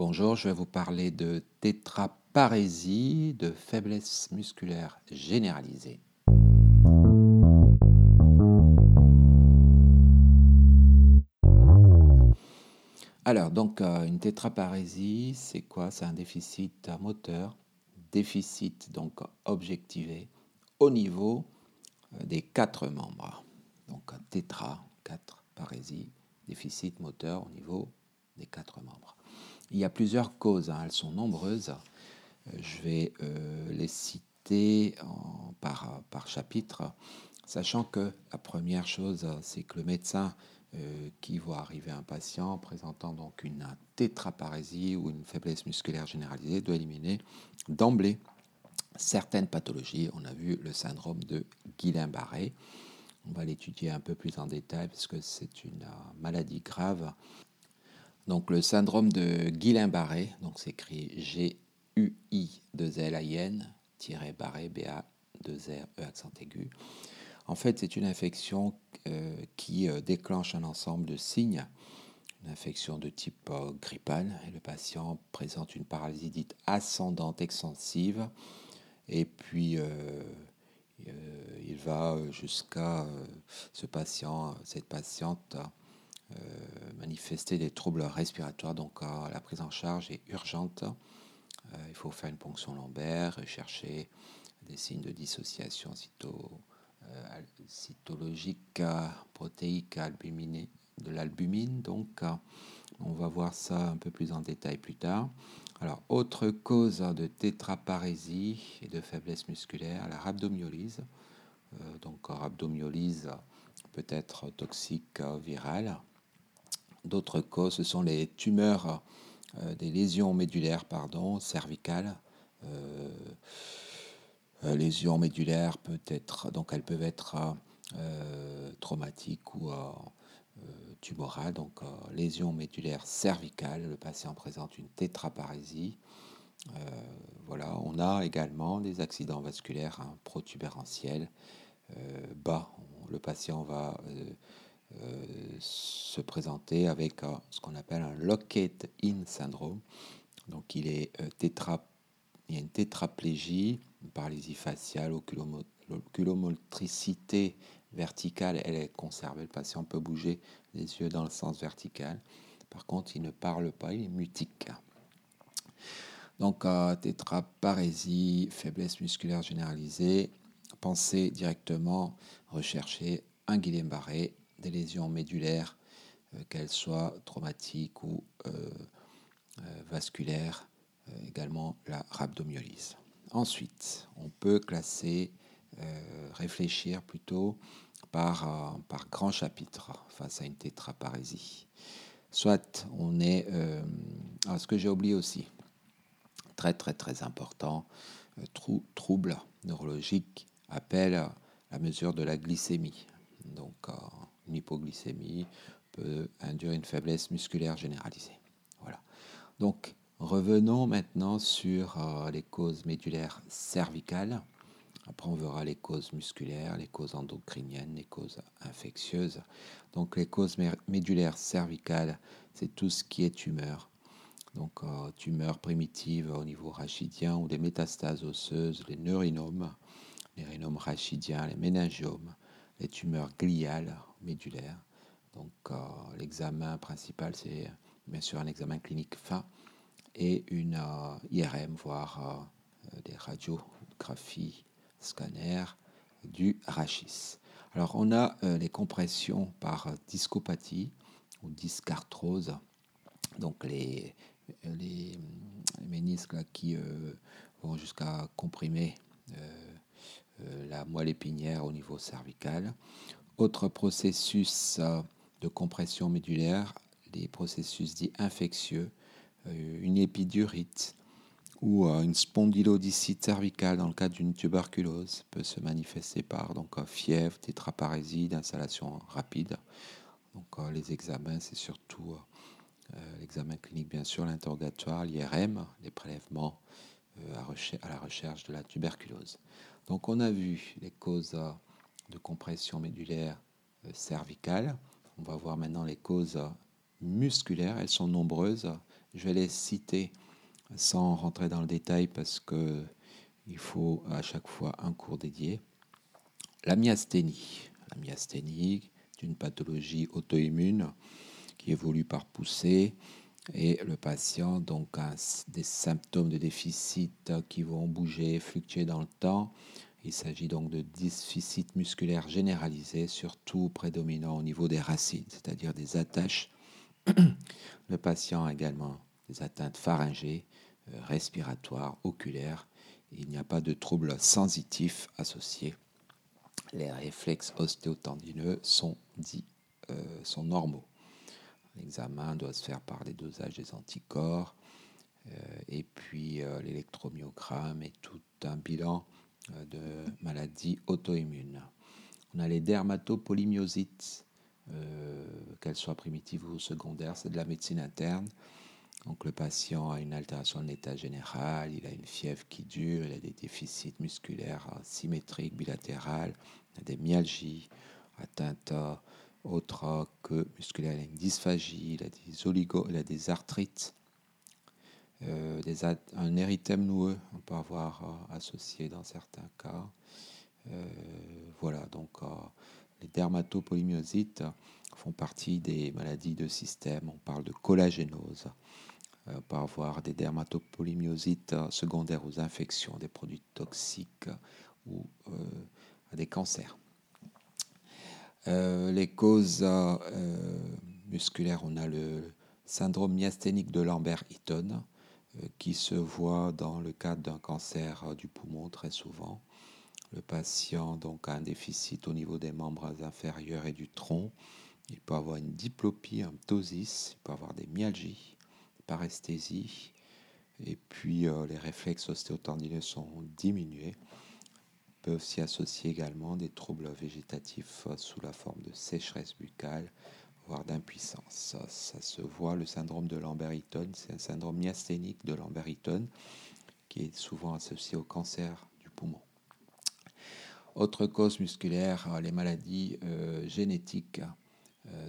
Bonjour, je vais vous parler de tétraparésie, de faiblesse musculaire généralisée. Alors, donc, euh, une tétraparésie, c'est quoi? C'est un déficit moteur, déficit donc objectivé au niveau euh, des quatre membres. Donc, tétra, quatre, parésie, déficit moteur au niveau des quatre membres. Il y a plusieurs causes, hein, elles sont nombreuses. Euh, je vais les citer par, par chapitre, sachant que la première chose, c'est que le médecin euh, qui voit arriver un patient présentant donc une tétraparésie ou une faiblesse musculaire généralisée doit éliminer d'emblée certaines pathologies. On a vu le syndrome de Guillain-Barré. On va l'étudier un peu plus en détail parce que c'est une euh, maladie grave. Donc le syndrome de Guillain-Barré, donc c'est écrit G U I 2 L I N Barré B A 2 R E accent aigu. En fait, c'est une infection euh, qui euh, déclenche un ensemble de signes, une infection de type euh, grippal, et le patient présente une paralysie dite ascendante extensive, et puis il va jusqu'à ce patient, cette patiente manifester des troubles respiratoires, donc la prise en charge est urgente. il faut faire une ponction lombaire, chercher des signes de dissociation euh, cytologique protéique albuminée de l'albumine. Donc, euh, on va voir ça un peu plus en détail plus tard. Alors, autre cause de tétraparésie et de faiblesse musculaire, la rhabdomyolyse. Euh, donc, rhabdomyolyse peut être toxique virale. D'autres causes, ce sont les tumeurs, des lésions médulaires, pardon, cervicales. Euh, lésions médulaires peut être, donc elles peuvent être euh, traumatiques ou euh, tumorales. Donc lésions médulaires cervicales, le patient présente une tétraparésie. voilà, on a également des accidents vasculaires hein, protubérantiels bas. Le patient va se présenter avec ce qu'on appelle un locked-in syndrome. Donc il est tétra, il y a une tétraplégie paralysie faciale, oculomotricité verticale, elle est conservée. Le patient peut bouger les yeux dans le sens vertical. Par contre, il ne parle pas, il est mutique. Donc, euh, tétraparésie, faiblesse musculaire généralisée, pensez directement rechercher un Guillain-Barré, des lésions médulaires, euh, qu'elles soient traumatiques ou euh, vasculaires, également la rhabdomyolyse. Ensuite, on peut classer, euh, réfléchir plutôt par, euh, par grand chapitre face à une tétraparésie. Soit on est... Euh, ah, ce que j'ai oublié aussi, très très très important, trouble neurologique appelle la mesure de la glycémie. Donc une hypoglycémie peut induire une faiblesse musculaire généralisée. Voilà. Donc Revenons maintenant sur euh, les causes médulaires cervicales. Après, on verra les causes musculaires, les causes endocriniennes, les causes infectieuses. Donc, les causes médulaires cervicales, c'est tout ce qui est tumeur. Donc, euh, tumeurs primitives au niveau rachidien ou des métastases osseuses, les neurinomes, les rhinomes rachidiens, les méningiomes, les tumeurs gliales médulaires. Donc, euh, l'examen principal, c'est bien sûr un examen clinique fin et une euh, IRM, voire euh, des radiographies scanners du rachis. Alors on a les compressions par discopathie ou dyscarthrose, donc les, les, ménisques qui vont jusqu'à comprimer la moelle épinière au niveau cervical. Autre processus de compression médulaire, les processus dits infectieux euh, une épidurite ou euh, une spondylodicite cervicale dans le cadre d'une tuberculose peut se manifester par donc fièvre, tétraparésie, d'installation rapide. Donc euh, les examens, c'est surtout l'examen clinique bien sûr, l'interrogatoire, l'IRM, les prélèvements à, la recherche de la tuberculose. Donc on a vu les causes de compression médulaire cervicale. On va voir maintenant les causes musculaires. Elles sont nombreuses Je vais les citer sans rentrer dans le détail parce que il faut à chaque fois un cours dédié. La myasthénie. La myasthénie est une pathologie auto-immune qui évolue par poussée et le patient donc a des symptômes de déficit qui vont bouger, fluctuer dans le temps. Il s'agit donc de déficit musculaire généralisé, surtout prédominant au niveau des racines, c'est-à-dire des attaches. le patient a également des atteintes pharyngées, euh, respiratoires, oculaires. Il n'y a pas de troubles sensitifs associés. Les réflexes ostéotendineux sont euh, normaux. L'examen doit se faire par les dosages des anticorps euh, et puis l'électromyogramme et tout un bilan de maladies auto-immunes. On a les dermatopolymyosites, qu'elles soient primitives ou secondaires, c'est de la médecine interne. Donc le patient a une altération de l'état général, il a une fièvre qui dure, il a des déficits musculaires symétriques, bilatérales, il a des myalgies, atteintes autres que musculaires, il a une dysphagie, il a des oligos, il a des arthrites, euh, un érythème noueux, avoir euh, associé dans certains cas. Euh, voilà, donc les dermatopolymyosites font partie des maladies de système. On parle de collagénose. Euh, on peut avoir des dermatopolymyosites secondaires aux infections, des produits toxiques ou euh, des cancers. Euh, les causes musculaires, on a le syndrome myasthénique de Lambert-Eaton qui se voit dans le cadre d'un cancer du poumon très souvent. Le patient donc a un déficit au niveau des membres inférieurs et du tronc. Il peut avoir une diplopie, un ptosis, il peut avoir des myalgies, paresthésie, et puis euh, les réflexes ostéotendineux sont diminués. On peut aussi associer également des troubles végétatifs euh, sous la forme de sécheresse buccale, d'impuissance. Ça, se voit, le syndrome de Lambert-Eaton, c'est un syndrome myasthénique de Lambert-Eaton qui est souvent associé au cancer du poumon. Autre cause musculaire, euh, les maladies génétiques,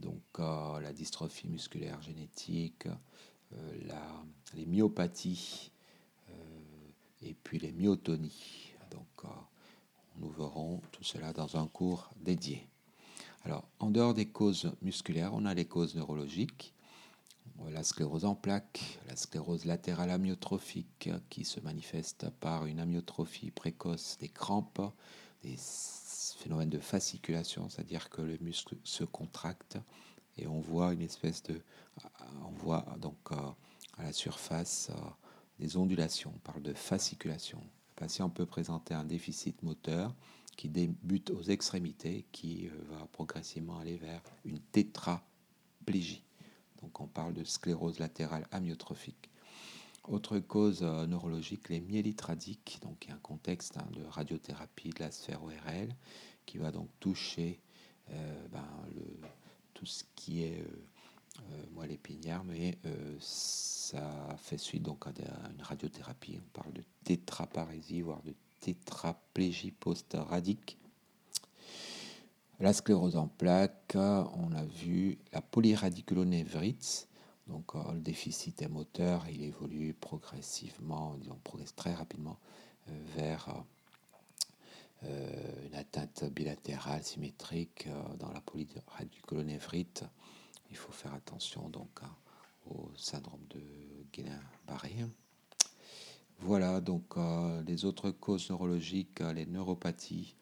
donc la dystrophie musculaire génétique, euh, les myopathies euh, et puis les myotonies. Donc, euh, nous verrons tout cela dans un cours dédié. Alors, en dehors des causes musculaires, on a les causes neurologiques, la sclérose en plaques, la sclérose latérale amyotrophique qui se manifeste par une amyotrophie précoce des crampes, des phénomènes de fasciculation, c'est-à-dire que le muscle se contracte et on voit une espèce de, on euh, à la surface euh, des ondulations. On parle de fasciculation. Le patient peut présenter un déficit moteur qui débute aux extrémités, qui euh, va progressivement aller vers une tétraplégie. Donc on parle de sclérose latérale amyotrophique. Autre cause neurologique, les myélites radiques, donc il y a un contexte hein, de radiothérapie de la sphère ORL qui va donc toucher ben, le, tout ce qui est euh, euh, moelle épinière, mais euh, ça fait suite donc à une radiothérapie. On parle de tétraparésie, voire de tétraplégie post-radique. La sclérose en plaques, on a vu la polyradiculonévrite, donc le déficit est moteur, il évolue progressivement, disons progresse très rapidement vers euh, une atteinte bilatérale symétrique euh, dans la polyradiculonévrite. Il faut faire attention donc hein, au syndrome de Guillain-Barré. Voilà donc euh, les autres causes neurologiques, les neuropathies,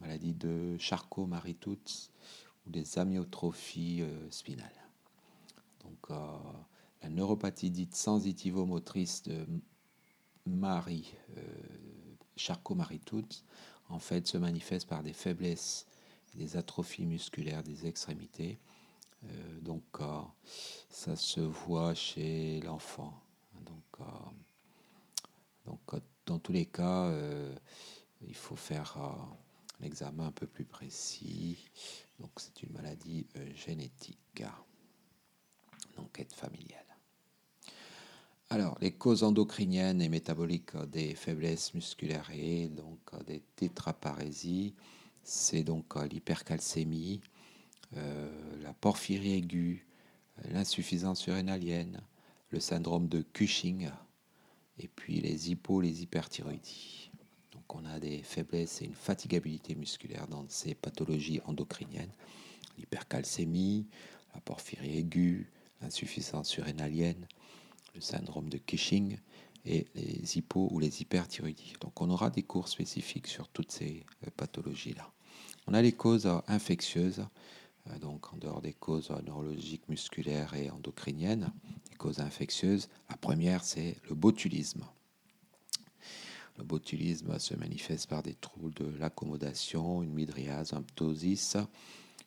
maladie de Charcot-Marie-Tooth ou des amyotrophies spinales. Donc la neuropathie dite sensitivo-motrice de Marie Charcot-Marie-Tooth en fait se manifeste par des faiblesses, des atrophies musculaires des extrémités. Euh, donc euh, ça se voit chez l'enfant. Donc, euh, donc dans tous les cas, il faut faire un examen un peu plus précis. Donc c'est une maladie génétique, enquête familiale. Alors, les causes endocriniennes et métaboliques des faiblesses musculaires et donc des tétraparésies, c'est donc l'hypercalcémie, euh, la porphyrie aiguë, l'insuffisance urénalienne, le syndrome de Cushing et puis les hypo, les hyperthyroïdies. Donc on a des faiblesses et une fatigabilité musculaire dans ces pathologies endocriniennes, l'hypercalcémie, la porphyrie aiguë, l'insuffisance surrénalienne, le syndrome de Cushing et les hypo ou les hyperthyroïdies. Donc on aura des cours spécifiques sur toutes ces euh, pathologies-là. On a les causes infectieuses, euh, donc en dehors des causes neurologiques, musculaires et endocriniennes, causes infectieuses. La première, c'est le botulisme. Le botulisme se manifeste par des troubles de l'accommodation, une midriase, un ptosis,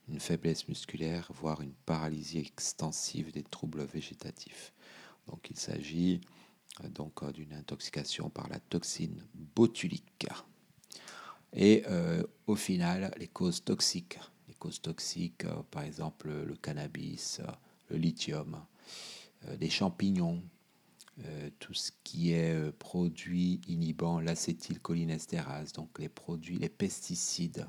une faiblesse musculaire, voire une paralysie extensive des troubles végétatifs. Donc il s'agit euh, donc euh, d'une intoxication par la toxine botulique. Et euh, au final, les causes toxiques, les causes toxiques, par exemple le cannabis, le lithium, les champignons, tout ce qui est produit inhibant l'acétylcholinestérase, donc les produits, les pesticides,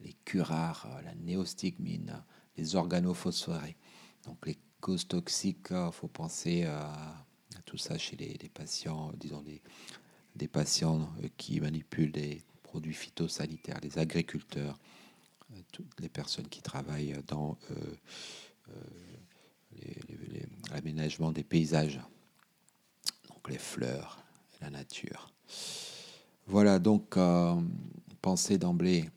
les curares, la néostigmine, les organophosphorés. Donc les causes toxiques, il faut penser à tout ça chez les, patients, disons des, des patients euh, qui manipulent des produits phytosanitaires, les agriculteurs, euh, toutes les personnes qui travaillent dans euh, l'aménagement des paysages, donc les fleurs, la nature. Voilà, donc pensez d'emblée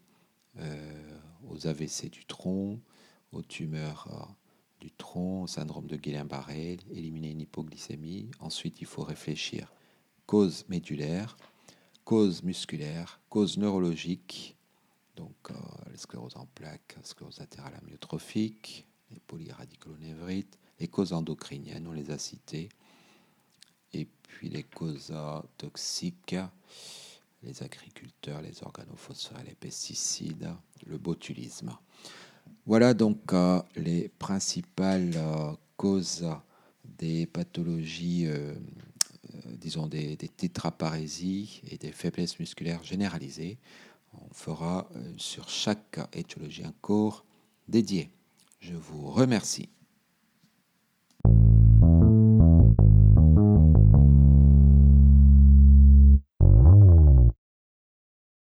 aux AVC du tronc, aux tumeurs du tronc, syndrome de Guillain-Barré, éliminer une hypoglycémie. Ensuite, il faut réfléchir cause médulaire, cause musculaire, cause neurologique, donc euh, les scléroses en plaques, sclérose latérale amyotrophique, les polyradiculonévrites, les causes endocriniennes, on les a citées, et puis les causes toxiques, les agriculteurs, les organophosphores, les pesticides, le botulisme. Voilà donc euh, les principales euh, causes des pathologies, euh, disons des, tétraparésies et des faiblesses musculaires généralisées. On fera sur chaque étiologie un cours dédié. Je vous remercie.